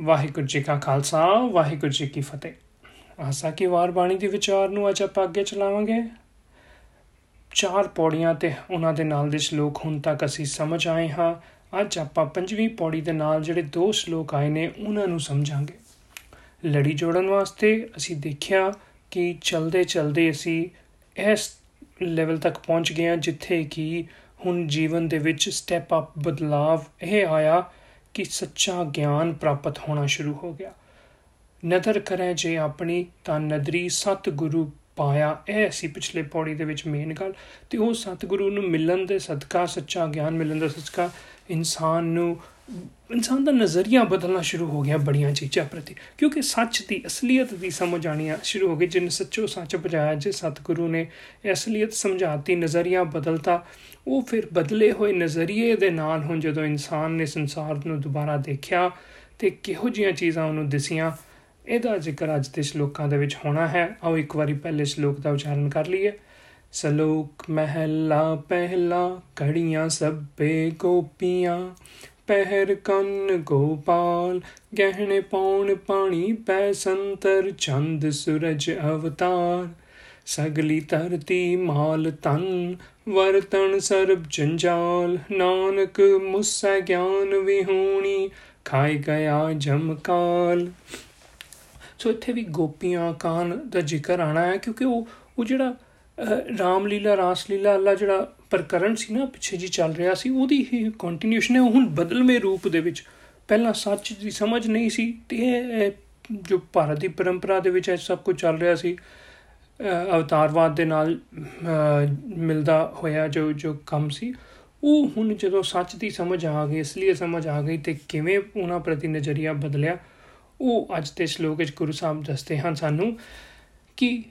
ਵਾਹਿਗੁਰੂ ਜੀ ਕਾ ਖਾਲਸਾ, ਵਾਹਿਗੁਰੂ ਜੀ ਕੀ ਫਤਿਹ। ਆਸਾ ਕੀ ਵਾਰ ਬਾਣੀ ਦੇ ਵਿਚਾਰ ਨੂੰ ਅੱਜ ਆਪਾਂ ਅੱਗੇ ਚਲਾਵਾਂਗੇ। ਚਾਰ ਪੌੜੀਆਂ ਤੇ ਉਹਨਾਂ ਦੇ ਨਾਲ ਦੇ ਸ਼ਲੋਕ ਹੁਣ ਤੱਕ ਅਸੀਂ ਸਮਝ ਆਏ ਹਾਂ। ਅੱਜ ਆਪਾਂ ਪੰਜਵੀਂ ਪੌੜੀ ਦੇ ਨਾਲ ਜਿਹੜੇ ਦੋ ਸ਼ਲੋਕ ਆਏ ਨੇ, ਉਹਨਾਂ ਨੂੰ ਸਮਝਾਂਗੇ। ਲੜੀ ਜੋੜਨ ਵਾਸਤੇ ਅਸੀਂ ਦੇਖਿਆ ਕਿ ਚਲਦੇ ਚਲਦੇ ਅਸੀਂ ਇਸ ਲੈਵਲ ਤੱਕ ਪਹੁੰਚ ਗਏ ਹਾਂ ਜਿੱਥੇ ਕਿ ਹੁਣ ਜੀਵਨ ਦੇ ਵਿੱਚ ਸਟੈਪ ਅਪ ਬਦਲਾਵ ਇਹ ਆਇਆ ਕਿ ਸੱਚਾ ਗਿਆਨ ਪ੍ਰਾਪਤ ਹੋਣਾ ਸ਼ੁਰੂ ਹੋ ਗਿਆ। ਨਦਰ ਕਰੇ ਜੇ ਆਪਣੀ, ਤਾਂ ਨਦਰੀ ਸਤਿਗੁਰੂ ਪਾਇਆ। ਇਹ ਸੀ ਪਿਛਲੇ ਪੌੜੀ ਦੇ ਵਿੱਚ ਮੇਨ ਗੱਲ। ਤੇ ਉਹ ਸਤਿਗੁਰੂ ਨੂੰ ਮਿਲਣ ਦੇ ਸਦਕਾ, ਸੱਚਾ ਗਿਆਨ ਮਿਲਣ ਦਾ ਸਦਕਾ, ਇਨਸਾਨ ਨੂੰ ਇਨਸਾਨ ਦਾ ਨਜ਼ਰੀਆ ਬਦਲਣਾ ਸ਼ੁਰੂ ਹੋ ਗਿਆ ਬੜੀਆਂ ਚੀਜ਼ਾਂ ਪ੍ਰਤੀ, ਕਿਉਂਕਿ ਸੱਚ ਦੀ ਅਸਲੀਅਤ ਦੀ ਸਮਝ ਆਣੀ ਸ਼ੁਰੂ ਹੋ ਗਈ, ਜਿਨ ਸੱਚੋ ਸੱਚ ਬਜਾਇਆ ਜੇ ਸਤਿਗੁਰੂ ਨੇ ਅਸਲੀਅਤ ਸਮਝਾਤੀ, ਨਜ਼ਰੀਆ ਬਦਲਤਾ, ਉਹ ਫਿਰ ਬਦਲੇ ਹੋਏ ਨਜ਼ਰੀਏ ਦੇ ਨਾਲ ਹੁਣ ਜਦੋਂ ਇਨਸਾਨ ਨੇ ਸੰਸਾਰ ਨੂੰ ਦੁਬਾਰਾ ਦੇਖਿਆ ਤੇ ਕਿਹੋ ਜੀਆਂ ਚੀਜ਼ਾਂ ਉਹਨੂੰ ਦਿਸੀਆਂ, ਇਹਦਾ ਜ਼ਿਕਰ ਅੱਜ ਦੇ ਸ਼ਲੋਕਾਂ ਦੇ ਵਿੱਚ ਹੋਣਾ ਹੈ। ਆਓ ਇੱਕ ਵਾਰੀ ਪਹਿਲੇ ਸ਼ਲੋਕ ਦਾ ਉਚਾਰਨ ਕਰ ਲਈਏ। ਸਲੋਕ ਮਹਿਲਾ ਪਹਿਲਾ ਕੜੀਆਂ ਸਭੇ ਗੋਪੀਆਂ ਪਹਿਰ ਕੰਨ ਗੋਪਾਲ, ਗਹਿਣੇ ਪੌਣ ਪਾਣੀ ਪੈ ਸੰਤਰ ਚੰਦ ਸੂਰਜ ਅਵਤਾਰ। ਸਗਲੀ ਧਰਤੀ ਮਾਲ ਤਨ ਵਰਤਨ ਸਰਬ ਜੰਜਾਲ। ਨਾਨਕ ਮੁਸੈ ਗਿਆਨ ਵਿਹੂਣੀ, ਖਾਇ ਗਿਆ ਜਮਕਾਲ ਸੋ ਇੱਥੇ ਵੀ ਗੋਪੀਆਂ ਕਾਨ ਦਾ ਜ਼ਿਕਰ ਆਣਾ ਹੈ, ਕਿਉਂਕਿ ਉਹ ਉਹ ਜਿਹੜਾ ਰਾਮਲੀਲਾ ਰਾਸਲੀਲਾ ਅੱਲਾ ਜਿਹੜਾ ਪ੍ਰਕਰਣ ਸੀ ਨਾ, ਪਿੱਛੇ ਜੀ ਚੱਲ ਰਿਹਾ ਸੀ, ਉਹਦੀ ਹੀ ਕੰਟੀਨਿਊਸ਼ਨ ਹੈ ਹੁਣ ਬਦਲਵੇਂ ਰੂਪ ਦੇ ਵਿੱਚ। ਪਹਿਲਾਂ ਸੱਚ ਦੀ ਸਮਝ ਨਹੀਂ ਸੀ, ਤੇ ਇਹ ਜੋ ਭਾਰਤ ਦੀ ਪਰੰਪਰਾ ਦੇ ਵਿੱਚ ਇਹ ਸਭ ਕੁਝ ਚੱਲ ਰਿਹਾ ਸੀ ਅਵਤਾਰਵਾਦ ਦੇ ਨਾਲ ਮਿਲਦਾ ਹੋਇਆ ਜੋ ਜੋ ਕੰਮ ਸੀ, ਉਹ ਹੁਣ ਜਦੋਂ ਸੱਚ ਦੀ ਸਮਝ ਆ ਗਈ ਇਸ ਲਈ ਸਮਝ ਆ ਗਈ, ਤੇ ਕਿਵੇਂ ਉਹਨਾਂ ਪ੍ਰਤੀ ਨਜ਼ਰੀਆ ਬਦਲਿਆ, ਉਹ ਅੱਜ ਦੇ ਸ਼ਲੋਕ ਵਿੱਚ ਗੁਰੂ ਸਾਹਿਬ ਦੱਸਦੇ ਹਨ ਸਾਨੂੰ ਕਿ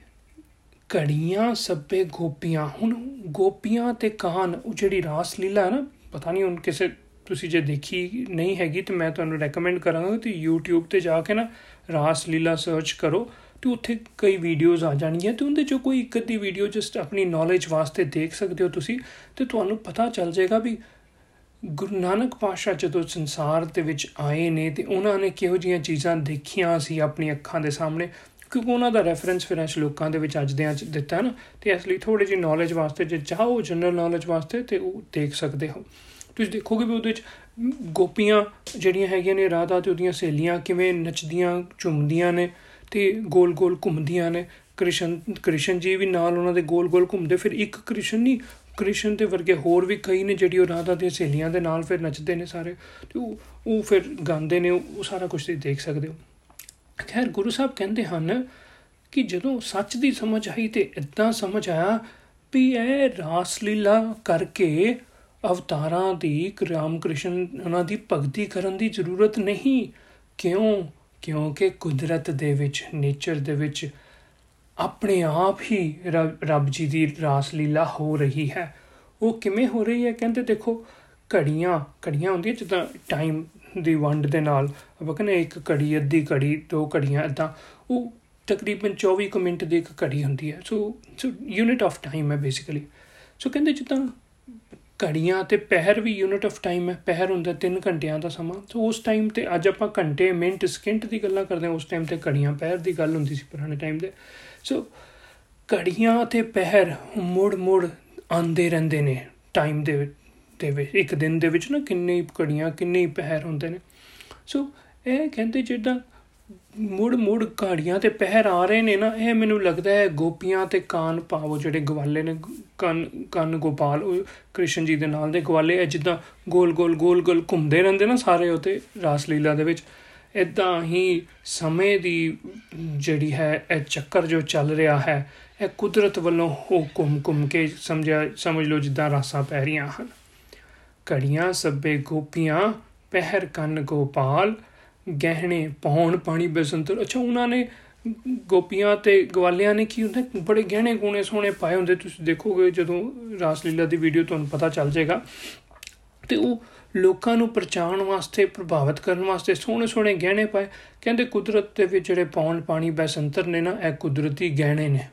ਕੜੀਆਂ ਸੱਬੇ ਗੋਪੀਆਂ। ਹੁਣ ਗੋਪੀਆਂ ਤੇ ਕਾਨ ਉਹ ਜਿਹੜੀ ਰਾਸ ਲੀਲਾ ਹੈ ਨਾ, ਪਤਾ ਨਹੀਂ ਹੁਣ ਕਿਸੇ ਤੁਸੀਂ ਜੇ ਦੇਖੀ ਨਹੀਂ ਹੈਗੀ ਤੇ ਮੈਂ ਤੁਹਾਨੂੰ ਰეკਮੈਂਡ ਕਰਾਂਗਾ ਕਿ YouTube ਤੇ ਜਾ ਕੇ ਨਾ ਰਾਸ ਲੀਲਾ ਸਰਚ ਕਰੋ ਤੇ ਉੱਥੇ ਕਈ ਵੀਡੀਓਜ਼ ਆ ਜਾਣਗੀਆਂ ਤੇ ਉਹਦੇ ਚੋਂ ਕੋਈ ਇੱਕ ਅੱਧੀ ਵੀਡੀਓ ਜਸਟ ਆਪਣੀ ਨੌਲੇਜ ਵਾਸਤੇ ਦੇਖ ਸਕਦੇ ਹੋ ਤੁਸੀਂ ਤੇ ਤੁਹਾਨੂੰ ਪਤਾ ਚੱਲ ਜਾਏਗਾ ਵੀ ਗੁਰੂ ਨਾਨਕ ਪਾਸ਼ਾ ਜਦੋਂ ਸੰਸਾਰ ਦੇ ਵਿੱਚ ਆਏ ਨੇ ਤੇ ਉਹਨਾਂ ਨੇ ਕਿਹੋ ਜੀਆਂ ਚੀਜ਼ਾਂ ਦੇਖੀਆਂ ਸੀ ਆਪਣੀ ਅੱਖਾਂ ਦੇ ਸਾਹਮਣੇ ਕਿਉਂਕਿ ਉਹਨਾਂ ਦਾ ਰੈਫਰੈਂਸ ਫਿਰ ਇਸ ਲੋਕਾਂ ਦੇ ਵਿੱਚ ਅੱਜ ਦੇ ਅੱਜ ਦਿੱਤਾ ਨਾ, ਤੇ ਇਸ ਲਈ ਥੋੜੀ ਜਿਹੀ ਨੌਲੇਜ ਵਾਸਤੇ ਜੇ ਚਾਹੋ ਜਨਰਲ ਨੌਲੇਜ ਵਾਸਤੇ ਤੇ ਉਹ ਦੇਖ ਸਕਦੇ ਹੋ। ਤੁਸੀਂ ਦੇਖੋਗੇ ਵੀ ਉਹਦੇ ਵਿੱਚ ਗੋਪੀਆਂ ਜਿਹੜੀਆਂ ਹੈਗੀਆਂ ਨੇ, ਰਾਧਾ ਤੇ ਉਹਦੀਆਂ ਸਹੇਲੀਆਂ ਕਿਵੇਂ ਨੱਚਦੀਆਂ, ਝੁੰਮਦੀਆਂ ਨੇ ਤੇ ਗੋਲ-ਗੋਲ ਘੁੰਮਦੀਆਂ ਨੇ। ਕ੍ਰਿਸ਼ਨ ਕ੍ਰਿਸ਼ਨ ਜੀ ਵੀ ਨਾਲ ਉਹਨਾਂ ਦੇ ਗੋਲ-ਗੋਲ ਘੁੰਮਦੇ, ਫਿਰ ਇੱਕ ਕ੍ਰਿਸ਼ਨ ਨਹੀਂ, ਕ੍ਰਿਸ਼ਨ ਦੇ ਵਰਗੇ ਹੋਰ ਵੀ ਕਈ ਨੇ ਜਿਹੜੀ ਉਹ ਰਾਧਾ ਦੀਆਂ ਸਹੇਲੀਆਂ ਦੇ ਨਾਲ ਫਿਰ ਨੱਚਦੇ ਨੇ ਸਾਰੇ। ਤੇ ਉਹ ਉਹ ਫਿਰ ਗਾਉਂਦੇ ਨੇ, ਉਹ ਸਾਰਾ ਕੁਝ ਤੁਸੀਂ ਦੇਖ ਸਕਦੇ ਹੋ। ਖੈਰ ਗੁਰੂ ਸਾਹਿਬ ਕਹਿੰਦੇ ਹਨ ਕਿ ਜਦੋਂ ਸੱਚ ਦੀ ਸਮਝ ਆਈ ਤੇ ਇਦਾਂ ਸਮਝ ਆਇਆ ਵੀ ਇਹ ਰਾਸ ਲੀਲਾ ਕਰਕੇ ਅਵਤਾਰਾਂ ਦੀ ਰਾਮ ਕ੍ਰਿਸ਼ਨ ਉਹਨਾਂ ਦੀ ਭਗਤੀ ਕਰਨ ਦੀ ਜ਼ਰੂਰਤ ਨਹੀਂ। ਕਿਉਂ? ਕਿਉਂਕਿ ਕੁਦਰਤ ਦੇ ਵਿੱਚ ਨੇਚਰ ਦੇ ਵਿੱਚ ਆਪਣੇ ਆਪ ਹੀ ਰੱਬ ਜੀ ਦੀ ਰਾਸ ਲੀਲਾ ਹੋ ਰਹੀ ਹੈ। ਉਹ ਕਿਵੇਂ ਹੋ ਰਹੀ ਹੈ? ਕਹਿੰਦੇ ਦੇਖੋ, ਘੜੀਆਂ ਘੜੀਆਂ ਹੁੰਦੀਆਂ ਜਿੱਦਾਂ ਟਾਈਮ ਦੀ ਵੰਡ ਦੇ ਨਾਲ ਆਪਾਂ ਕਹਿੰਦੇ ਇੱਕ ਘੜੀ, ਅੱਧੀ ਘੜੀ, ਦੋ ਘੜੀਆਂ ਇਦਾਂ ਉਹ ਤਕਰੀਬਨ 24 ਕੁ ਮਿੰਟ ਦੀ ਇੱਕ ਘੜੀ ਹੁੰਦੀ ਹੈ। So so unit of time ਹੈ ਬੇਸਿਕਲੀ ਸੋ ਕਹਿੰਦੇ ਜਿੱਦਾਂ ਘੜੀਆਂ ਤੇ ਪਹਿਰ ਵੀ ਯੂਨਿਟ ਆਫ ਟਾਈਮ ਹੈ, ਪਹਿਰ ਹੁੰਦਾ 3 ਘੰਟਿਆਂ ਦਾ ਸਮਾਂ। ਸੋ ਉਸ ਟਾਈਮ ਤੇ ਅੱਜ ਆਪਾਂ ਘੰਟੇ, ਮਿੰਟ, ਸਕਿੰਟ ਦੀ ਗੱਲਾਂ ਕਰਦੇ ਹਾਂ, ਉਸ ਟਾਈਮ ਤੇ ਘੜੀਆਂ, ਪਹਿਰ ਦੀ ਗੱਲ ਹੁੰਦੀ ਸੀ ਪੁਰਾਣੇ ਟਾਈਮ ਦੇ। ਸੋ ਘੜੀਆਂ ਤੇ ਪਹਿਰ ਮੁੜ ਮੁੜ ਆਉਂਦੇ ਰਹਿੰਦੇ ਨੇ ਟਾਈਮ ਦੇ ਦੇ ਵਿੱਚ, ਇੱਕ ਦਿਨ ਦੇ ਵਿੱਚ ਨਾ ਕਿੰਨੇ ਘੜੀਆਂ, ਕਿੰਨੇ ਪਹਿਰ ਹੁੰਦੇ ਨੇ। ਸੋ ਇਹ ਕਹਿੰਦੇ ਜਿੱਦਾਂ ਮੁੜ ਮੁੜ ਘਾੜੀਆਂ ਤੇ ਪਹਿਰ ਆ ਰਹੇ ਨੇ ਨਾ, ਇਹ ਮੈਨੂੰ ਲੱਗਦਾ ਹੈ ਗੋਪੀਆਂ ਤੇ ਕਾਨ ਪਾਵੋ ਜਿਹੜੇ ਗਵਾਲੇ ਨੇ, ਕੰਨ ਕੰਨ ਗੋਪਾਲ, ਉਹ ਕ੍ਰਿਸ਼ਨ ਜੀ ਦੇ ਨਾਲ ਦੇ ਗਵਾਲੇ, ਇਹ ਜਿੱਦਾਂ ਗੋਲ ਗੋਲ ਗੋਲ ਗੋਲ ਘੁੰਮਦੇ ਰਹਿੰਦੇ ਨਾ ਸਾਰੇ ਉਤੇ ਰਾਸ ਲੀਲਾ ਦੇ ਵਿੱਚ ਇਦਾਂ ਹੀ ਸਮੇਂ ਦੀ ਜਿਹੜੀ ਹੈ, ਇਹ ਚੱਕਰ ਜੋ ਚੱਲ ਰਿਹਾ ਹੈ, ਇਹ ਕੁਦਰਤ ਵੱਲੋਂ ਉਹ ਘੁੰਮ ਘੁੰਮ ਕੇ ਸਮਝਿਆ, ਸਮਝ ਲਓ ਜਿੱਦਾਂ ਰਾਸਾਂ ਪੈ ਰਹੀਆਂ ਹਨ। ਘੜੀਆਂ ਸੱਬੇ ਗੋਪੀਆਂ, ਪਹਿਰ ਕੰਨ ਗੋਪਾਲ, ਗਹਿਣੇ ਪੌਣ ਪਾਣੀ ਬਸੰਤਰ ਅੱਛਾ, ਉਹਨਾਂ ਨੇ ਗੋਪੀਆਂ ਤੇ ਗਵਾਲਿਆਂ ਨੇ ਕੀ ਹੁੰਦੇ? ਬੜੇ ਗਹਿਣੇ ਗੂਣੇ ਸੋਹਣੇ ਪਾਏ ਹੁੰਦੇ। ਤੁਸੀਂ ਦੇਖੋਗੇ ਜਦੋਂ ਰਾਸ ਲੀਲਾ ਦੀ ਵੀਡੀਓ ਤੁਹਾਨੂੰ ਪਤਾ ਚੱਲ ਜਾਏਗਾ। ਤੇ ਉਹ ਲੋਕਾਂ ਨੂੰ ਪਰਚਾਉਣ ਵਾਸਤੇ, ਪ੍ਰਭਾਵਿਤ ਕਰਨ ਵਾਸਤੇ ਸੋਹਣੇ ਸੋਹਣੇ ਗਹਿਣੇ ਪਾਏ। ਕਹਿੰਦੇ ਕੁਦਰਤ ਦੇ ਵਿੱਚ ਜਿਹੜੇ ਪੌਣ ਪਾਣੀ ਬਸੰਤਰ ਨੇ ਨਾ, ਇਹ ਕੁਦਰਤੀ ਗਹਿਣੇ ਨੇ।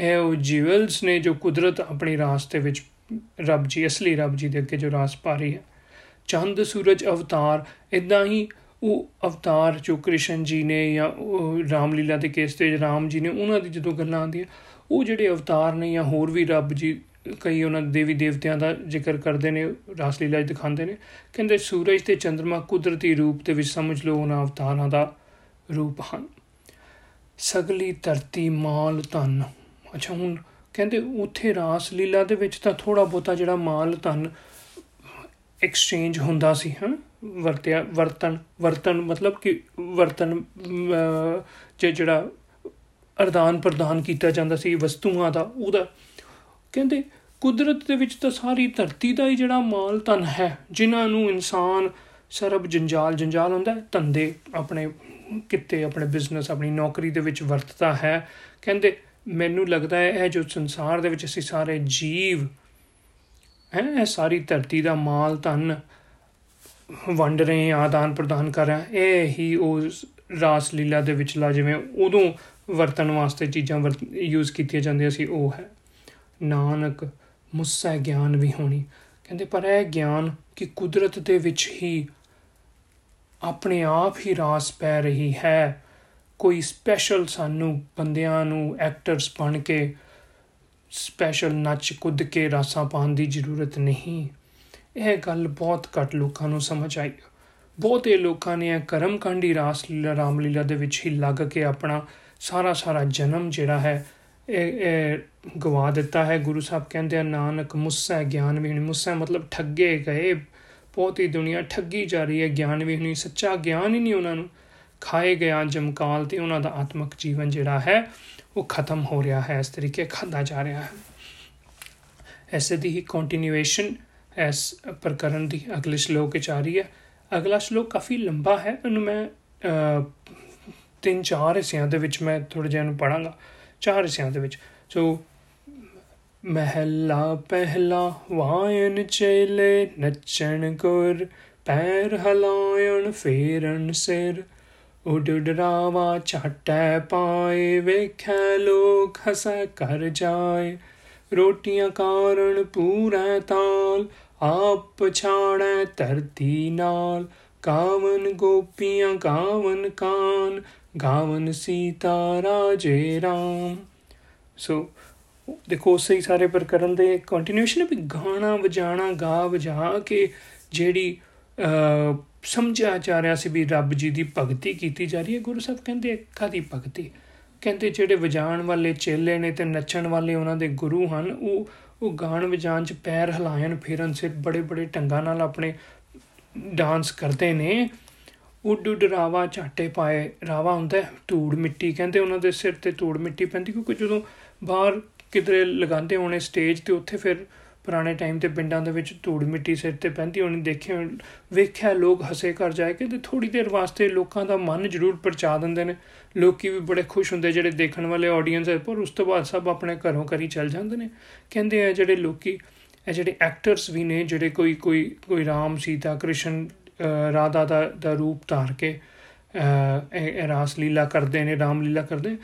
ਇਹ ਉਹ ਜੀਵਲਸ ਨੇ ਜੋ ਕੁਦਰਤ ਆਪਣੀ ਰਾਸ ਦੇ ਵਿੱਚ ਰੱਬ ਜੀ ਅਸਲੀ ਰੱਬ ਜੀ ਦੇ ਅੱਗੇ ਜੋ ਰਾਸ ਪਾ ਰਹੀ ਹੈ। ਚੰਦ, ਸੂਰਜ, ਅਵਤਾਰ ਇਦਾਂ ਹੀ ਉਹ ਅਵਤਾਰ ਜੋ ਕ੍ਰਿਸ਼ਨ ਜੀ ਨੇ ਜਾਂ ਰਾਮਲੀਲਾ ਦੇ ਕੇਸ ਤੇ ਰਾਮ ਜੀ ਨੇ, ਉਹਨਾਂ ਦੀ ਜਦੋਂ ਗੱਲਾਂ ਆਉਂਦੀਆਂ, ਉਹ ਜਿਹੜੇ ਅਵਤਾਰ ਨੇ ਜਾਂ ਹੋਰ ਵੀ ਰੱਬ ਜੀ, ਕਈ ਉਹਨਾਂ ਦੇਵੀ ਦੇਵਤਿਆਂ ਦਾ ਜ਼ਿਕਰ ਕਰਦੇ ਨੇ ਰਾਸਲੀਲਾ 'ਚ ਦਿਖਾਉਂਦੇ ਨੇ, ਕਹਿੰਦੇ ਸੂਰਜ ਤੇ ਚੰ드ਰਮਾ ਕੁਦਰਤੀ ਰੂਪ ਦੇ ਵਿੱਚ ਸਮਝ ਲਓ, ਉਹਨਾਂ ਅਵਤਾਰਾਂ ਦਾ ਰੂਪ ਹਨ। ਸਗਲੀ ਧਰਤੀ ਮਾਲ ਧਨ। ਅੱਛਾ, ਹੁਣ ਕਹਿੰਦੇ ਉੱਥੇ ਰਾਸਲੀਲਾ ਦੇ ਵਿੱਚ ਤਾਂ ਥੋੜਾ ਬੋਤਾ ਜਿਹੜਾ ਮਾਲ ਧਨ ਐਕਸਚੇਂਜ ਹੁੰਦਾ ਸੀ ਹਾਂ ਵਰਤਿਆ ਵਰਤਨ ਵਰਤਨ ਮਤਲਬ ਕਿ ਵਰਤਨ ਜਿਹੜਾ ਅਰਦਾਨ ਪ੍ਰਦਾਨ ਕੀਤਾ ਜਾਂਦਾ ਸੀ, ਵਸਤੂਆਂ ਦਾ, ਉਹਦਾ। ਕਹਿੰਦੇ ਕੁਦਰਤ ਦੇ ਵਿੱਚ ਤਾਂ ਸਾਰੀ ਧਰਤੀ ਦਾ ਹੀ ਜਿਹੜਾ ਮਾਲ ਤਨ ਹੈ, ਜਿਨ੍ਹਾਂ ਨੂੰ ਇਨਸਾਨ ਸਰਬ ਜੰਜਾਲ ਜੰਜਾਲ ਹੁੰਦਾ ਧੰਦੇ ਆਪਣੇ, ਕਿਤੇ ਆਪਣੇ ਬਿਜ਼ਨਸ ਆਪਣੀ ਨੌਕਰੀ ਦੇ ਵਿੱਚ ਵਰਤਦਾ ਹੈ। ਕਹਿੰਦੇ ਮੈਨੂੰ ਲੱਗਦਾ ਹੈ ਇਹ ਜੋ ਸੰਸਾਰ ਦੇ ਵਿੱਚ ਅਸੀਂ ਸਾਰੇ ਜੀਵ ਹੈ ਇਹ ਸਾਰੀ ਧਰਤੀ ਦਾ ਮਾਲ ਤਨ ਵੰਡ ਰਹੇ ਆਦਾਨ ਪ੍ਰਦਾਨ ਕਰ ਰਹੇ ਇਹ ਹੀ ਉਹ ਰਾਸ ਲੀਲਾ ਦੇ ਵਿੱਚ ਲਾ ਜਿਵੇਂ ਉਦੋਂ ਵਰਤਣ ਵਾਸਤੇ ਚੀਜ਼ਾਂ ਯੂਜ਼ ਕੀਤੀਆਂ ਜਾਂਦੀਆਂ ਸੀ, ਉਹ ਹੈ। ਨਾਨਕ, ਮੁੱਸਾ ਗਿਆਨ ਵੀ ਹੋਣੀ। ਕਹਿੰਦੇ, ਪਰ ਇਹ ਗਿਆਨ ਕਿ ਕੁਦਰਤ ਦੇ ਵਿੱਚ ਹੀ ਆਪਣੇ ਆਪ ਹੀ ਰਾਸ ਪੈ ਰਹੀ ਹੈ। ਕੋਈ ਸਪੈਸ਼ਲ ਸਾਨੂੰ ਬੰਦਿਆਂ ਨੂੰ ਐਕਟਰਸ ਬਣ ਕੇ ਸਪੈਸ਼ਲ ਨੱਚ ਕੁੱਦ ਕੇ ਰਾਸਾਂ ਪਾਉਣ ਦੀ ਜ਼ਰੂਰਤ ਨਹੀਂ। ਇਹ ਗੱਲ ਬਹੁਤ ਘੱਟ ਲੋਕਾਂ ਨੂੰ ਸਮਝ ਆਈ। ਬਹੁਤੇ ਲੋਕਾਂ ਨੇ ਕਰਮਕਾਂਡੀ ਰਾਸ ਲੀਲਾ ਰਾਮਲੀਲਾ ਦੇ ਵਿੱਚ ਹੀ ਲੱਗ ਕੇ ਆਪਣਾ ਸਾਰਾ ਸਾਰਾ ਜਨਮ ਜਿਹੜਾ ਹੈ, ਇਹ ਗਵਾ ਦਿੱਤਾ ਹੈ। ਗੁਰੂ ਸਾਹਿਬ ਕਹਿੰਦੇ ਆ, ਨਾਨਕ ਮੁੱਸਾ ਗਿਆਨ ਵੀ ਮੁੱਸਾ ਮਤਲਬ ਠੱਗੇ ਗਏ। ਬਹੁਤੀ ਦੁਨੀਆ ਠੱਗੀ ਜਾ ਰਹੀ ਹੈ ਗਿਆਨ ਵੀ ਨਹੀਂ ਸੱਚਾ ਗਿਆਨ ਹੀ ਨਹੀਂ ਉਹਨਾਂ ਨੂੰ। ਖਾਏ ਗਿਆ ਜਮਕਾਲ ਤੇ ਉਹਨਾਂ ਦਾ ਆਤਮਿਕ ਜੀਵਨ ਜਿਹੜਾ ਹੈ, ਉਹ ਖਤਮ ਹੋ ਰਿਹਾ ਹੈ, ਇਸ ਤਰੀਕੇ ਖਾਦਾ ਜਾ ਰਿਹਾ ਹੈ। ਐਸੇ ਦੀ ਹੀ ਕੰਟੀਨਿਊਏਸ਼ਨ ਐਸ ਪ੍ਰਕਰਨ ਦੀ ਅਗਲੇ ਸ਼ਲੋਕ ਵਿੱਚ ਆ ਰਹੀ ਹੈ। ਅਗਲਾ ਸ਼ਲੋਕ ਕਾਫੀ ਲੰਬਾ ਹੈ, ਉਹਨੂੰ ਮੈਂ ਤਿੰਨ ਚਾਰ ਹਿੱਸਿਆਂ ਦੇ ਵਿੱਚ ਮੈਂ ਥੋੜਾ ਜਿਹਾ ਨੂੰ ਪੜਾਂਗਾ ਚਾਰ ਹਿੱਸਿਆਂ ਦੇ ਵਿੱਚ। ਸੋ, ਮਹਿਲਾ ਪਹਿਲਾ ਵਾਇਨ ਚੇਲੇ, ਨੱਚਣ ਗੁਰ, ਪੈਰ ਹਲਾਉਣ ਫੇਰਨ ਸਿਰ। ਉਡ ਡਰਾਵਾ ਛਾਟੈ ਪਾਏ, ਵੇਖੈ ਲੋਕ ਹਸੈ ਕਰ ਜਾਏ। ਰੋਟੀਆਂ ਕਾਰਨ ਪੂਰਾ ਤਾਲ, ਆਪ ਪਛਾੜੈ ਧਰਤੀ ਨਾਲ। ਕਾਵਨ ਗੋਪੀਆਂ, ਗਾਵਨ ਕਾਨ, ਗਾਵਨ ਸੀਤਾ ਰਾਜੇ ਰਾਮ। ਸੋ, ਦੇਖੋ ਸਹੀ ਸਾਰੇ ਪ੍ਰਕਰਨ ਦੇ ਕੰਟੀਨਿਊਸ਼ਨ ਹੈ ਵੀ ਗਾਣਾ ਵਜਾਣਾ, ਗਾ ਵਜਾ ਕੇ ਜਿਹੜੀ ਸਮਝਿਆ ਜਾ ਰਿਹਾ ਸੀ ਵੀ ਰੱਬ ਜੀ ਦੀ ਭਗਤੀ ਕੀਤੀ ਜਾ ਰਹੀ ਹੈ। ਗੁਰੂ ਸਾਹਿਬ ਕਹਿੰਦੇ ਕਾਦੀ ਭਗਤੀ। ਕਹਿੰਦੇ, ਜਿਹੜੇ ਵਜਾਣ ਵਾਲੇ ਚੇਲੇ ਨੇ ਤੇ ਨੱਚਣ ਵਾਲੇ ਉਹਨਾਂ ਦੇ ਗੁਰੂ ਹਨ, ਉਹ ਉਹ ਗਾਣ ਵਜਾਣ ਚ ਪੈਰ ਹਿਲਾਇਣ ਫੇਰਨ ਸਿਰ ਬੜੇ ਬੜੇ ਢੰਗਾਂ ਨਾਲ ਆਪਣੇ ਡਾਂਸ ਕਰਦੇ ਨੇ। ਉੱਡ ਉੱਡ ਰਾਵਾ ਝਾਟੇ ਪਾਏ। ਰਾਵਾ ਹੁੰਦਾ ਧੂੜ ਮਿੱਟੀ। ਕਹਿੰਦੇ, ਉਹਨਾਂ ਦੇ ਸਿਰ ਤੇ ਧੂੜ ਮਿੱਟੀ ਪੈਂਦੀ, ਕਿਉਂਕਿ ਜਦੋਂ ਬਾਹਰ ਕਿਧਰੇ ਲਗਾਉਂਦੇ ਹੋਣੇ ਸਟੇਜ ਤੇ, ਉੱਥੇ ਫਿਰ ਪੁਰਾਣੇ ਟਾਈਮ ਤੇ ਪਿੰਡਾਂ ਦੇ ਵਿੱਚ ਧੂੜ ਮਿੱਟੀ ਸਿਰ ਤੇ ਪੈਂਦੀ ਹੋਣੀ ਦੇਖਿਆ, ਵੇਖਿਆ, ਲੋਕ ਹੱਸੇ ਕਰ ਜਾਏ ਕਿ ਤੇ ਥੋੜੀ ਦੇਰ ਵਾਸਤੇ ਲੋਕਾਂ ਦਾ ਮਨ ਜ਼ਰੂਰ ਪਰਚਾ ਦਿੰਦੇ ਨੇ। ਲੋਕੀ ਵੀ ਬੜੇ ਖੁਸ਼ ਹੁੰਦੇ ਜਿਹੜੇ ਦੇਖਣ ਵਾਲੇ ਆਡੀਅנס ਹੈ, ਪਰ ਉਸ ਤੋਂ ਬਾਅਦ ਸਭ ਆਪਣੇ ਘਰੋਂ ਕਰੀ ਚੱਲ ਜਾਂਦੇ ਨੇ। ਕਹਿੰਦੇ ਆ ਜਿਹੜੇ ਲੋਕੀ, ਇਹ ਜਿਹੜੇ ਐਕਟਰਸ ਵੀ ਨੇ, ਜਿਹੜੇ ਕੋਈ ਕੋਈ ਕੋਈ ਰਾਮ, ਸੀਤਾ, ਕ੍ਰਿਸ਼ਨ ਰਾਧਾ ਦਾ ਦਾ ਰੂਪ ਧਾਰ ਕੇ ਇਹ ਰਾਸ ਲੀਲਾ ਕਰਦੇ ਨੇ, ਰਾਮ ਲੀਲਾ ਕਰਦੇ,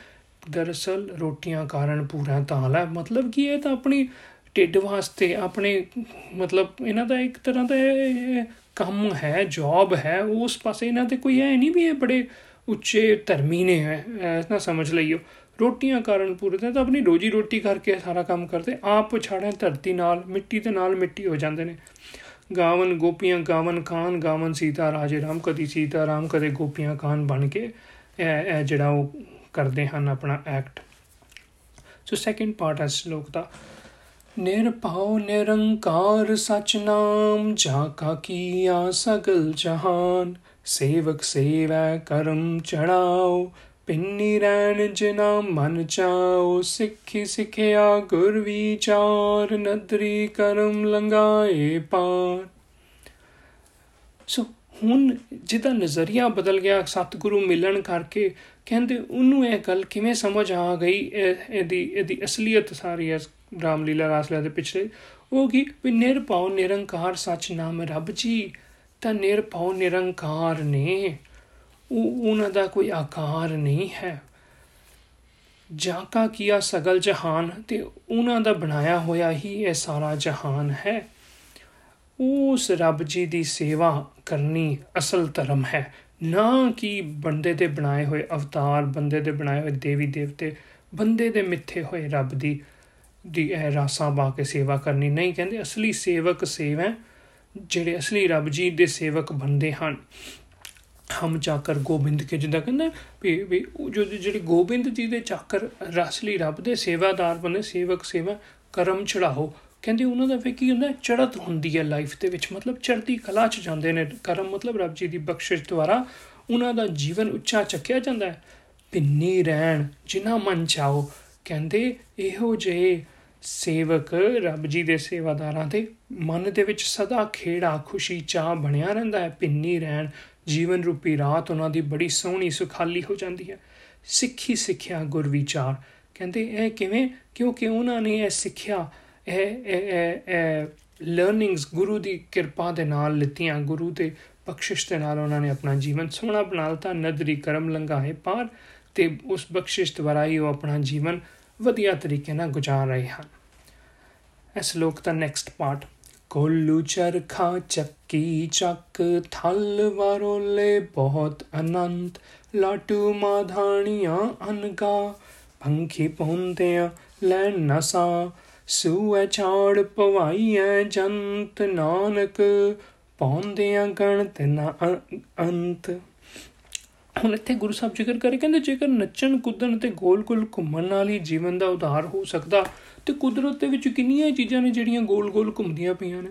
ਦਰਅਸਲ ਰੋਟੀਆਂ ਕਾਰਨ ਪੂਰਾ ਤਾਲ ਹੈ। ਮਤਲਬ ਕੀ ਇਹ ਤਾਂ ਆਪਣੀ ਢਿੱਡ ਵਾਸਤੇ ਆਪਣੇ, ਮਤਲਬ ਇਹਨਾਂ ਦਾ ਇੱਕ ਤਰ੍ਹਾਂ ਦਾ ਕੰਮ ਹੈ ਜੌਬ ਹੈ, ਉਸ ਪਾਸੇ ਇਹਨਾਂ ਤੇ ਕੋਈ ਹੈ ਨਹੀਂ ਵੀ ਇਹ ਬੜੇ ਉੱਚੇ ਧਰਮੀ ਨੇ ਹੈ ਐਸਾ ਸਮਝ ਲਈਓ। ਰੋਟੀਆਂ ਕਾਰਨ ਪੂਰੇ ਤਾਂ ਆਪਣੀ ਰੋਜੀ ਰੋਟੀ ਕਰਕੇ ਸਾਰਾ ਕੰਮ ਕਰਦੇ, ਆਪ ਪਛਾੜਿਆ ਧਰਤੀ ਨਾਲ, ਮਿੱਟੀ ਦੇ ਨਾਲ ਮਿੱਟੀ ਹੋ ਜਾਂਦੇ ਨੇ। ਗਾਵਨ ਗੋਪੀਆਂ ਗਾਵਨ ਖਾਨ, ਗਾਵਨ ਸੀਤਾ ਰਾਜੇ ਰਾਮ, ਕਦੀ ਸੀਤਾ ਰਾਮ, ਕਦੇ ਗੋਪੀਆਂ ਖਾਨ ਬਣ ਕੇ ਇਹ ਜਿਹੜਾ ਉਹ ਕਰਦੇ ਹਨ ਆਪਣਾ ਐਕਟ ਸੋ ਸੈਕਿੰਡ ਪਾਰਟ ਹੈ ਸ਼ਲੋਕ ਦਾ। ਨਿਰਭਉ ਨਿਰੰਕਾਰ ਸਚ ਨਾਮ ਜਾ ਕਾ ਕੀਆ ਸਗਲ ਜਹਾਨ, ਸੇਵਕ ਸੇਵੈ ਕਰਮ ਚੜਾਓ, ਪਿੰਨੀ ਰੈਣ ਜਿਨਾ ਮਨ ਚਾਓ, ਸਿੱਖੀ ਸਿਖਿਆ ਗੁਰ ਵਿਚਾਰ, ਨਦਰੀ ਕਰਮ ਲੰਗਾਏ ਪਾਰ। ਸੋ ਹੁਣ ਜਿਹਦਾ ਨਜ਼ਰੀਆ ਬਦਲ ਗਿਆ, ਸਤਿਗੁਰੂ ਮਿਲਣ ਕਰਕੇ ਕਹਿੰਦੇ ਉਹਨੂੰ ਇਹ ਗੱਲ ਕਿਵੇਂ ਸਮਝ ਆ ਗਈ? ਇਹਦੀ ਇਹਦੀ ਅਸਲੀਅਤ ਸਾਰੀ ਹੈ ਰਾਮਲੀਲਾ ਰਾਸਲੀਲਾ ਦੇ ਪਿਛਲੇ ਉਹ ਕੀ? ਵੀ ਨਿਰਭਉ ਨਿਰੰਕਾਰ ਸੱਚ ਨਾਮ ਰੱਬ ਜੀ, ਤਾਂ ਨਿਰਭਉ ਨਿਰੰਕਾਰ ਨੇ। ਉਹ, ਉਹਨਾਂ ਦਾ ਕੋਈ ਆਕਾਰ ਨਹੀਂ ਹੈ। ਜਾਂ ਕਾ ਕੀਆ ਸਗਲ ਜਹਾਨ, ਤੇ ਉਹਨਾਂ ਦਾ ਬਣਾਇਆ ਹੋਇਆ ਹੀ ਇਹ ਸਾਰਾ ਜਹਾਨ ਹੈ। ਉਸ ਰੱਬ ਜੀ ਦੀ ਸੇਵਾ ਕਰਨੀ ਅਸਲ ਧਰਮ ਹੈ। ਨਾ ਕਿ ਬੰਦੇ ਦੇ ਬਣਾਏ ਹੋਏ ਅਵਤਾਰ, ਬੰਦੇ ਦੇ ਬਣਾਏ ਹੋਏ ਦੇਵੀ ਦੇਵਤੇ, ਬੰਦੇ ਦੇ ਮਿੱਥੇ ਹੋਏ ਰੱਬ ਦੀ ਦੀ ਇਹ ਰਾਸਾਂ ਬਾ ਕੇ ਸੇਵਾ ਕਰਨੀ। ਨਹੀਂ, ਕਹਿੰਦੇ ਅਸਲੀ ਸੇਵਕ ਸੇਵ ਜਿਹੜੇ ਅਸਲੀ ਰੱਬ ਜੀ ਦੇ ਸੇਵਕ ਬੰਦੇ ਹਨ। ਹਮ ਚਾਕਰ ਗੋਬਿੰਦ ਕੇ ਜਿੰਦਾ ਕਹਿੰਦਾ ਵੀ ਵੀ ਜੋ ਜਿਹੜੀ ਗੋਬਿੰਦ ਜੀ ਦੇ ਚਾਕਰ ਰਸਲੀ ਰੱਬ ਦੇ ਸੇਵਾਦਾਰ ਬੰਦੇ ਸੇਵਕ ਸੇਵਾ ਕਰਮ ਚੜਾਓ ਕਹਿੰਦੇ ਉਹਨਾਂ ਦਾ ਫੇ ਕੀ ਹੁੰਦਾ ਚੜਤ ਹੁੰਦੀ ਹੈ ਲਾਈਫ ਦੇ ਵਿੱਚ। ਮਤਲਬ ਚੜ੍ਹਦੀ ਕਲਾ ਚ ਜਾਂਦੇ ਨੇ। ਕਰਮ ਮਤਲਬ ਰੱਬ ਜੀ ਦੀ ਬਖਸ਼ਿਸ਼ ਦੁਆਰਾ ਉਹਨਾਂ ਦਾ ਜੀਵਨ ਉੱਚਾ ਚੱਕਿਆ ਜਾਂਦਾ ਹੈ। ਪਿੰਨੀ ਰਹਿਣ ਜਿਨ੍ਹਾਂ ਮਨ ਚਾਓ ਕਹਿੰਦੇ ਇਹੋ ਜਿਹੇ ਸੇਵਕ ਰੱਬ ਜੀ ਦੇ ਸੇਵਾਦਾਰਾਂ ਦੇ ਮਨ ਦੇ ਵਿੱਚ ਸਦਾ ਖੇੜਾ, ਖੁਸ਼ੀ, ਚਾਹ ਬਣਿਆ ਰਹਿੰਦਾ ਹੈ। ਪਿੰਨੀ ਰਹਿਣ, ਜੀਵਨ ਰੂਪੀ ਰਾਤ ਉਹਨਾਂ ਦੀ ਬੜੀ ਸੋਹਣੀ, ਸੁਖਾਲੀ ਹੋ ਜਾਂਦੀ ਹੈ। ਸਿੱਖੀ ਸਿੱਖਿਆ ਗੁਰ ਵਿਚਾਰ। ਕਹਿੰਦੇ ਇਹ ਕਿਵੇਂ? ਕਿਉਂਕਿ ਉਹਨਾਂ ਨੇ ਇਹ ਸਿੱਖਿਆ ਇਹ ਇਹ ਲਰਨਿੰਗਸ ਗੁਰੂ ਦੀ ਕਿਰਪਾ ਦੇ ਨਾਲ ਲਿੱਤੀਆਂ। ਗੁਰੂ ਦੇ ਬਖਸ਼ਿਸ਼ ਦੇ ਨਾਲ ਉਹਨਾਂ ਨੇ ਆਪਣਾ ਜੀਵਨ ਸੋਹਣਾ ਬਣਾ ਲਿਆ ਨਦਰੀ ਕਰਮ ਲੰਘਾਏ ਪਾਰ ਤੇ ਉਸ ਬਖਸ਼ਿਸ਼ ਦੁਆਰਾ ਹੀ ਉਹ ਆਪਣਾ ਜੀਵਨ ਵਧੀਆ ਤਰੀਕੇ ਨਾਲ ਗੁਜ਼ਾਰ ਰਹੇ ਹਨ। ਇਸ ਲੋਕ ਦਾ ਨੈਕਸਟ ਪਾਰਟ ਕੋਲੂ ਚਰਖਾ ਚੱਕੀ ਚੱਕ, ਥਲ ਵਾਰੋਲੇ ਬਹੁਤ ਅਨੰਤ, ਲਾਟੂ ਮਾਧਾਣੀਆਂ ਅਨਗਾ, ਪੰਖੀ ਪਹੁੰਦਿਆਂ ਲੈ ਨਸਾ ਸੂਐ ਛਾੜ ਪਵਾਈਐ ਜੰਤ ਨਾਨਕ, ਪਾਉਂਦਿਆਂ ਗਣਤ ਨਾ ਅੰਤ। ਹੁਣ ਇੱਥੇ ਗੁਰੂ ਸਾਹਿਬ ਜ਼ਿਕਰ ਕਰੇ, ਕਹਿੰਦੇ ਜੇਕਰ ਨੱਚਣ, ਕੁੱਦਣ ਤੇ ਗੋਲ-ਗੋਲ ਘੁੰਮਣ ਨਾਲ ਹੀ ਜੀਵਨ ਦਾ ਉਧਾਰ ਹੋ ਸਕਦਾ, ਤੇ ਕੁਦਰਤ ਦੇ ਵਿੱਚ ਕਿੰਨੀਆਂ ਚੀਜ਼ਾਂ ਨੇ ਜਿਹੜੀਆਂ ਗੋਲ-ਗੋਲ ਘੁੰਮਦੀਆਂ ਪਈਆਂ ਨੇ।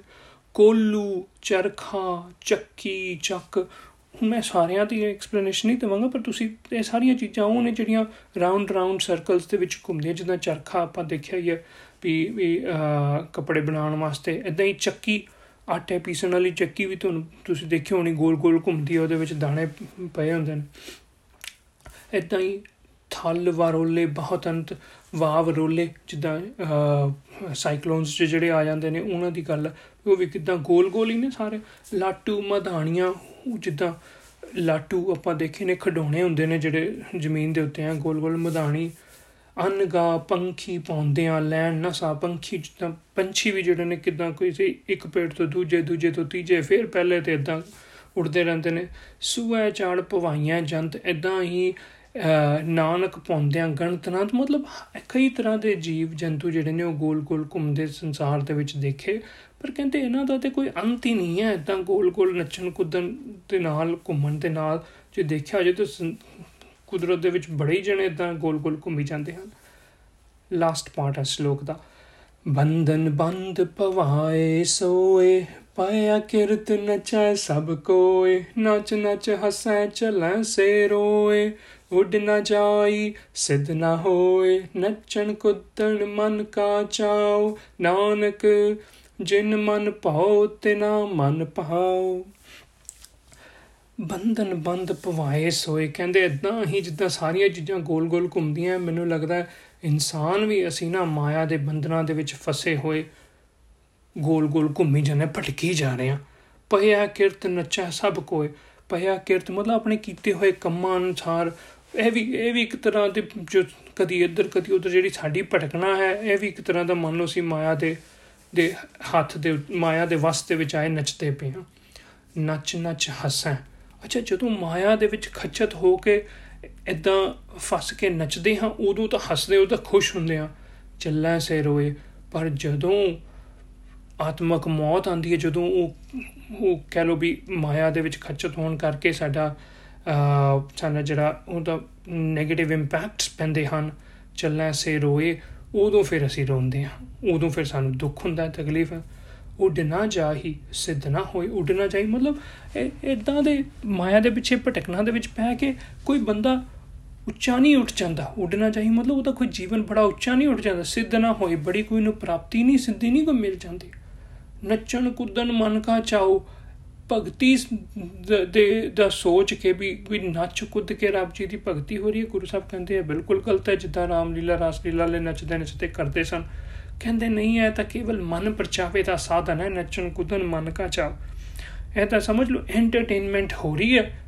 ਕੋਲੂ, ਚਰਖਾ, ਚੱਕੀ, ਚੱਕ। ਮੈਂ ਸਾਰਿਆਂ ਦੀ ਐਕਸਪਲੇਨੇਸ਼ਨ ਨਹੀਂ ਦਵਾਂਗਾ, ਪਰ ਤੁਸੀਂ ਇਹ ਸਾਰੀਆਂ ਚੀਜ਼ਾਂ ਉਹ ਨੇ ਜਿਹੜੀਆਂ ਰਾਉਂਡ ਰਾਉਂਡ ਸਰਕਲਸ ਦੇ ਵਿੱਚ ਘੁੰਮਦੀਆਂ, ਜਿੱਦਾਂ ਚਰਖਾ ਆਪਾਂ ਦੇਖਿਆ ਹੀ ਹੈ। ਵੀ ਵੀ ਕੱਪੜੇ ਬਣਾਉਣ ਵਾਸਤੇ। ਇਦਾਂ ਹੀ ਚੱਕੀ, ਆਟੇ ਪੀਸਣ ਵਾਲੀ ਚੱਕੀ ਵੀ ਤੁਹਾਨੂੰ, ਤੁਸੀਂ ਦੇਖਿਓ ਹੋਣੀ ਗੋਲ ਗੋਲ ਘੁੰਮਦੀ ਹੈ ਉਹਦੇ ਵਿੱਚ ਦਾਣੇ ਪਏ ਹੁੰਦੇ ਨੇ। ਇਦਾਂ ਹੀ ਥਲ ਵਾਰੋਲੇ, ਬਹੁਤ ਅੰਤ ਵਾਵ ਰੋਲੇ ਜਿੱਦਾਂ ਸਾਈਕਲੋਨਸ ਜਿਹੜੇ ਆ ਜਾਂਦੇ ਨੇ, ਉਹਨਾਂ ਦੀ ਗੱਲ। ਉਹ ਵੀ ਕਿਦਾਂ ਗੋਲ ਗੋਲ ਹੀ ਨੇ ਸਾਰੇ। ਲਾਟੂ, ਮਧਾਣੀਆਂ ਜਿੱਦਾਂ ਲਾਟੂ ਆਪਾਂ ਦੇਖੇ ਨੇ, ਖਡੋਣੇ ਹੁੰਦੇ ਨੇ ਜਿਹੜੇ ਜ਼ਮੀਨ ਦੇ ਉੱਤੇ ਆ ਗੋਲ ਗੋਲ ਮਧਾਣੀ ਅਨਗਾ ਪੰਖੀ ਪਾਉਂਦਿਆਂ ਲੈਣ ਨਾ ਸਾ ਪੰਖੀ ਜਿੱਦਾਂ ਪੰਛੀ ਵੀ ਜਿਹੜੇ ਨੇ ਕਿਦਾਂ ਕੋਈ ਸੀ, ਇੱਕ ਪੇੜ ਤੋਂ ਦੂਜੇ ਦੂਜੇ ਤੋਂ ਤੀਜੇ, ਫਿਰ ਪਹਿਲੇ ਤੇ ਇਦਾਂ ਉੜਦੇ ਰਹਿੰਦੇ ਨੇ। ਸੂਐ ਚਾੜ ਪਵਾਈਆਂ ਜੰਤ ਇਦਾਂ ਹੀ ਨਾਨਕ ਪਾਉਂਦਿਆਂ ਗਣਤਨਾਤ ਮਤਲਬ ਕਈ ਤਰ੍ਹਾਂ ਦੇ ਜੀਵ ਜੰਤੂ ਜਿਹੜੇ ਨੇ ਉਹ ਗੋਲ-ਗੋਲ ਘੁੰਮਦੇ ਸੰਸਾਰ ਦੇ ਵਿੱਚ ਦੇਖੇ, ਪਰ ਕਹਿੰਦੇ ਇਹਨਾਂ ਦਾ ਤੇ ਕੋਈ ਅੰਤ ਹੀ ਨਹੀਂ ਹੈ। ਇਦਾਂ ਗੋਲ-ਗੋਲ ਨੱਚਣ ਕੁੱਦਣ ਦੇ ਨਾਲ, ਘੁੰਮਣ ਦੇ ਨਾਲ ਜੇ ਦੇਖਿਆ ਜੇ ਤਾਂ ਕੁਦਰਤ ਦੇ ਵਿੱਚ ਬੜੇ ਹੀ ਜਣੇ ਇਦਾਂ ਗੋਲ-ਗੋਲ ਘੁੰਮੀ ਜਾਂਦੇ ਹਨ। ਲਾਸਟ ਪਾਰਟ ਹੈ ਸ਼ਲੋਕ ਦਾ। ਬੰਧਨ ਬੰਦ ਪਵਾਏ, ਸੋਏ, ਪਾਇਆ ਕਿਰਤ ਨਚੈ, ਸਭ ਕੋਏ, ਨਚ ਨਚ ਹਸੈ ਚਲੈ ਸੇ ਰੋਏ, ਉੱਡ ਨਾ ਜਾਈ, ਸਿੱਧ ਨਾ ਹੋਏ, ਨੱਚਣ ਕੁੱਦਣ ਮਨ ਕਾ ਚਾਉ ਨਾਨਕ, ਜਿਨ ਮਨ ਭਾਉ ਤਿਨਾ ਮਨ ਭਾਉ ਬੰਧਨ ਬੰਦ ਪਵਾਏ ਸੋਏ। ਕਹਿੰਦੇ ਇਦਾਂ ਹੀ ਜਿੱਦਾਂ ਸਾਰੀਆਂ ਚੀਜ਼ਾਂ ਗੋਲ-ਗੋਲ ਘੁੰਮਦੀਆਂ, ਮੈਨੂੰ ਲੱਗਦਾ ਇਨਸਾਨ ਵੀ ਅਸੀਂ ਨਾ ਮਾਇਆ ਦੇ ਬੰਧਨਾਂ ਦੇ ਵਿੱਚ ਫਸੇ ਹੋਏ, ਗੋਲ-ਗੋਲ ਘੁੰਮੀ ਜਾਂਦੇ, ਭਟਕੀ ਜਾ ਰਹੇ ਆ ਪਿਆ ਕਿਰਤ ਨੱਚਾ ਸਭ ਕੋਏ ਪਿਆ ਕਿਰਤ ਮਤਲਬ ਆਪਣੇ ਕੀਤੇ ਹੋਏ ਕੰਮਾਂ ਅਨੁਸਾਰ। ਇਹ ਵੀ ਇਹ ਵੀ ਇੱਕ ਤਰ੍ਹਾਂ ਦੇ ਜੋ ਕਦੀ ਇੱਧਰ, ਕਦੀ ਉੱਧਰ ਜਿਹੜੀ ਸਾਡੀ ਭਟਕਣਾ ਹੈ, ਇਹ ਵੀ ਇੱਕ ਤਰ੍ਹਾਂ ਦਾ ਮੰਨ ਲਓ ਸੀ ਮਾਇਆ ਦੇ ਦੇ ਹੱਥ ਦੇ, ਮਾਇਆ ਦੇ ਵਸ ਦੇ ਵਿੱਚ ਆਏ ਨੱਚਦੇ ਪਏ ਆ ਨੱਚ ਨੱਚ ਹੱਸਾਂ। ਅੱਛਾ, ਜਦੋਂ ਮਾਇਆ ਦੇ ਵਿੱਚ ਖੱਚਤ ਹੋ ਕੇ ਇਦਾਂ ਫਸ ਕੇ ਨੱਚਦੇ ਹਾਂ, ਉਦੋਂ ਤਾਂ ਹੱਸਦੇ ਉਦੋਂ ਤਾਂ ਖੁਸ਼ ਹੁੰਦੇ ਆ ਚੱਲਾਂ ਸੇ ਰੋਏ ਪਰ ਜਦੋਂ ਆਤਮਕ ਮੌਤ ਆਂਦੀ ਹੈ, ਜਦੋਂ ਉਹ ਉਹ ਕਹ ਲੋ ਵੀ ਮਾਇਆ ਦੇ ਵਿੱਚ ਖੱਚਤ ਹੋਣ ਕਰਕੇ ਸਾਡਾ ਸਾਡਾ ਜਿਹੜਾ ਉਹਦਾ 네ਗੇਟਿਵ ਇੰਪੈਕਟਸ ਪੈਂਦੇ ਹਨ, ਚੱਲਾਂ ਸੇ ਰੋਏ ਉਦੋਂ ਫਿਰ ਅਸੀਂ ਰੋਂਦੇ ਹਾਂ। ਉਦੋਂ ਫਿਰ ਸਾਨੂੰ ਦੁੱਖ ਹੁੰਦਾ ਹੈ, ਤਕਲੀਫ ਹੈ। ਉੱਡ ਨਾ ਜਾਹੀ ਸਿੱਧ ਨਾ ਹੋਈ ਉੱਡ ਨਾ ਜਾਈ ਮਤਲਬ ਇਦਾਂ ਦੇ ਮਾਇਆ ਦੇ ਪਿੱਛੇ ਭਟਕਣਾ ਦੇ ਵਿੱਚ ਪੈ ਕੇ ਕੋਈ ਬੰਦਾ ਉੱਚਾ ਨਹੀਂ ਉੱਠ ਜਾਂਦਾ। ਉੱਡ ਨਾ ਜਾਈ ਮਤਲਬ ਉਹਦਾ ਕੋਈ ਜੀਵਨ ਬੜਾ ਉੱਚਾ ਨਹੀਂ ਉੱਠ ਜਾਂਦਾ। ਸਿੱਧ ਨਾ ਹੋਈ ਬੜੀ ਕੋਈ ਨੂੰ ਪ੍ਰਾਪਤੀ ਨਹੀਂ, ਸਿੱਧੀ ਨਹੀਂ ਕੋਈ ਮਿਲ ਜਾਂਦੀ। ਨੱਚਣ, ਕੁੱਦਣ, ਮਨ ਕਾ ਚਾਓ। ਭਗਤੀ ਦੇ ਦਾ ਸੋਚ ਕੇ ਵੀ ਵੀ ਨੱਚ ਕੁੱਦ ਕੇ ਰੱਬ ਜੀ ਦੀ ਭਗਤੀ ਹੋ ਰਹੀ ਹੈ। ਗੁਰੂ ਸਾਹਿਬ ਕਹਿੰਦੇ ਆ, ਬਿਲਕੁਲ ਗਲਤ ਹੈ। ਜਿੱਦਾਂ ਰਾਮ ਲੀਲਾ ਰਾਸ ਲੀਲਾ ਲੈ ਨੱਚਦੇ ਨੱਚਦੇ ਕਰਦੇ ਸਨ। ਕਹਿੰਦੇ ਨਹੀਂ ਹੈ ਤਾਂ ਕੇਵਲ ਮਨ ਪਰਚਾਵੇ ਦਾ ਸਾਧਨ ਹੈ, ਨੱਚਣ ਕੁੱਦਣ ਮਨ ਕਾ ਚਾਵ। ਇਹ ਤਾਂ ਸਮਝ ਲਓ ਐਂਟਰਟੇਨਮੈਂਟ ਹੋ ਰਹੀ ਹੈ।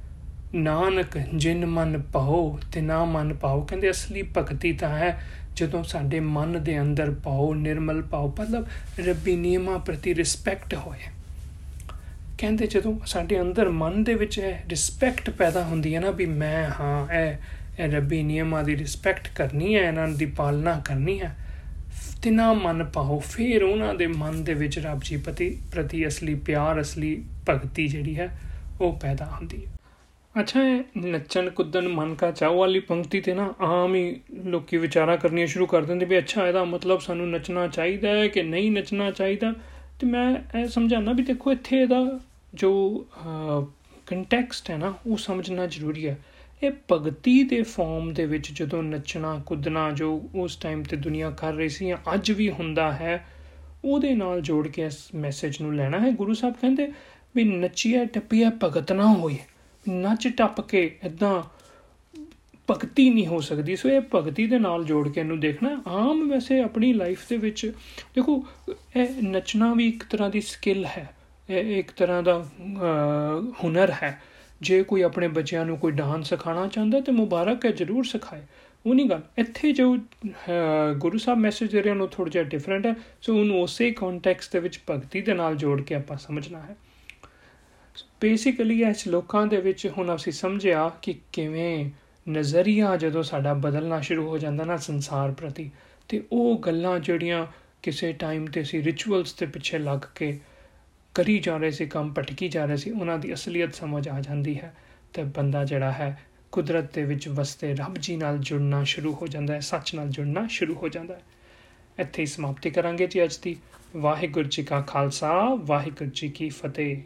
ਨਾਨਕ, ਜਿਨ ਮਨ ਪਾਓ, ਤੇ ਨਾ ਮਨ ਪਾਓ। ਕਹਿੰਦੇ ਅਸਲੀ ਭਗਤੀ ਤਾਂ ਹੈ, ਜਦੋਂ ਸਾਡੇ ਮਨ ਦੇ ਅੰਦਰ ਪਾਓ, ਨਿਰਮਲ ਪਾਓ, ਮਤਲਬ ਰੱਬੀ ਨਿਯਮਾਂ ਪ੍ਰਤੀ ਰਿਸਪੈਕਟ ਹੋਏ। ਕਹਿੰਦੇ ਜਦੋਂ ਸਾਡੇ ਅੰਦਰ ਮਨ ਦੇ ਵਿੱਚ ਇਹ ਰਿਸਪੈਕਟ ਪੈਦਾ ਹੁੰਦੀ ਹੈ ਨਾ ਵੀ ਮੈਂ, ਹਾਂ, ਇਹ ਇਹ ਰੱਬੀ ਨਿਯਮਾਂ ਦੀ ਰਿਸਪੈਕਟ ਕਰਨੀ ਹੈ, ਇਹਨਾਂ ਦੀ ਪਾਲਣਾ ਕਰਨੀ ਹੈ ਤਿਨਾ ਮਨ ਪਾਓ ਫਿਰ ਉਹਨਾਂ ਦੇ ਮਨ ਦੇ ਵਿੱਚ ਰੱਬ ਜੀ ਪ੍ਰਤੀ ਪ੍ਰਤੀ ਅਸਲੀ ਪਿਆਰ, ਅਸਲੀ ਭਗਤੀ ਜਿਹੜੀ ਹੈ, ਉਹ ਪੈਦਾ ਹੁੰਦੀ ਹੈ। ਅੱਛਾ ਨੱਚਣ, ਕੁੱਦਣ, ਮਨ ਕਾ ਚਾਹ ਵਾਲੀ ਪੰਕਤੀ ਤੇ ਨਾ ਆਮ ਹੀ ਲੋਕੀ ਵਿਚਾਰਾ ਕਰਨੀਆਂ ਸ਼ੁਰੂ ਕਰ ਦਿੰਦੇ ਵੀ ਅੱਛਾ, ਇਹਦਾ ਮਤਲਬ ਸਾਨੂੰ ਨੱਚਣਾ ਚਾਹੀਦਾ ਹੈ ਕਿ ਨਹੀਂ ਨੱਚਣਾ ਚਾਹੀਦਾ। ਤੇ ਮੈਂ ਇਹ ਸਮਝਾਣਾ ਵੀ ਦੇਖੋ, ਇੱਥੇ ਇਹਦਾ ਜੋ ਕੰਟੈਕਸਟ ਹੈ ਨਾ, ਉਹ ਸਮਝਣਾ ਜ਼ਰੂਰੀ ਹੈ। ਇਹ ਭਗਤੀ ਦੇ ਫਾਰਮ ਦੇ ਵਿੱਚ ਜਦੋਂ ਨੱਚਣਾ, ਕੁੱਦਣਾ ਜੋ ਉਸ ਟਾਈਮ ਤੇ ਦੁਨੀਆ ਕਰ ਰਹੀ ਸੀ ਅੱਜ ਵੀ ਹੁੰਦਾ ਹੈ, ਉਹਦੇ ਨਾਲ ਜੋੜ ਕੇ ਇਸ ਮੈਸੇਜ ਨੂੰ ਲੈਣਾ ਹੈ। ਗੁਰੂ ਸਾਹਿਬ ਕਹਿੰਦੇ ਵੀ ਨੱਚੀਏ, ਟੱਪੀਏ, ਭਗਤ ਨਾ ਹੋਏ ਨੱਚ ਟੱਪ ਕੇ ਇਦਾਂ ਭਗਤੀ ਨਹੀਂ ਹੋ ਸਕਦੀ। ਸੋ ਇਹ ਭਗਤੀ ਦੇ ਨਾਲ ਜੋੜ ਕੇ ਇਹਨੂੰ ਦੇਖਣਾ ਆਮ ਵੈਸੇ ਆਪਣੀ ਲਾਈਫ ਦੇ ਵਿੱਚ, ਦੇਖੋ, ਇਹ ਨੱਚਣਾ ਵੀ ਇੱਕ ਤਰ੍ਹਾਂ ਦੀ ਸਕਿੱਲ ਹੈ। ਇਹ ਇੱਕ ਤਰ੍ਹਾਂ ਦਾ ਹੁਨਰ ਹੈ। ਜੇ ਕੋਈ ਆਪਣੇ ਬੱਚਿਆਂ ਨੂੰ ਕੋਈ ਡਾਂਸ ਸਿਖਾਉਣਾ ਚਾਹੁੰਦਾ ਤੇ ਮੁਬਾਰਕ ਹੈ, ਜ਼ਰੂਰ ਸਿਖਾਏ। ਉਹ ਨਹੀਂ ਗੱਲ। ਇੱਥੇ ਜੋ ਗੁਰੂ ਸਾਹਿਬ ਮੈਸੇਜ ਦੇ ਰਹੇ ਨੇ, ਉਹ ਥੋੜਾ ਜਿਹਾ ਡਿਫਰੈਂਟ ਹੈ। ਸੋ ਉਹਨੂੰ ਉਸੇ ਕੰਟੈਕਸਟ ਦੇ ਵਿੱਚ ਭਗਤੀ ਦੇ ਨਾਲ ਜੋੜ ਕੇ ਆਪਾਂ ਸਮਝਣਾ ਹੈ। ਬੇਸਿਕਲੀ ਇਸ ਲੋਕਾਂ ਦੇ ਵਿੱਚ ਹੁਣ ਅਸੀਂ ਸਮਝਿਆ ਕਿ ਕਿਵੇਂ ਨਜ਼ਰੀਆ ਜਦੋਂ ਸਾਡਾ ਬਦਲਣਾ ਸ਼ੁਰੂ ਹੋ ਜਾਂਦਾ ਨਾ ਸੰਸਾਰ ਪ੍ਰਤੀ, ਤੇ ਉਹ ਗੱਲਾਂ ਜਿਹੜੀਆਂ ਕਿਸੇ ਟਾਈਮ ਤੇ ਸੀ ਰਿਚੁਅਲਸ ਦੇ ਪਿੱਛੇ ਲੱਗ ਕੇ ਕਰੀ ਜਾ ਰਹੇ ਸੀ, ਕੰਮ ਭਟਕੀ ਜਾ ਰਹੇ ਸੀ, ਉਹਨਾਂ ਦੀ ਅਸਲੀਅਤ ਸਮਝ ਆ ਜਾਂਦੀ ਹੈ। ਤੇ ਬੰਦਾ ਜਿਹੜਾ ਹੈ, ਕੁਦਰਤ ਦੇ ਵਿੱਚ ਵਸਦੇ ਰੱਬ ਜੀ ਨਾਲ ਜੁੜਨਾ ਸ਼ੁਰੂ ਹੋ ਜਾਂਦਾ ਹੈ, ਸੱਚ ਨਾਲ ਜੁੜਨਾ ਸ਼ੁਰੂ ਹੋ ਜਾਂਦਾ ਹੈ। ਇੱਥੇ ਹੀ ਸਮਾਪਤੀ ਕਰਾਂਗੇ ਜੀ ਅੱਜ ਦੀ। ਵਾਹਿਗੁਰੂ ਜੀ ਕਾ ਖਾਲਸਾ, ਵਾਹਿਗੁਰੂ ਜੀ ਕੀ ਫਤਿਹ।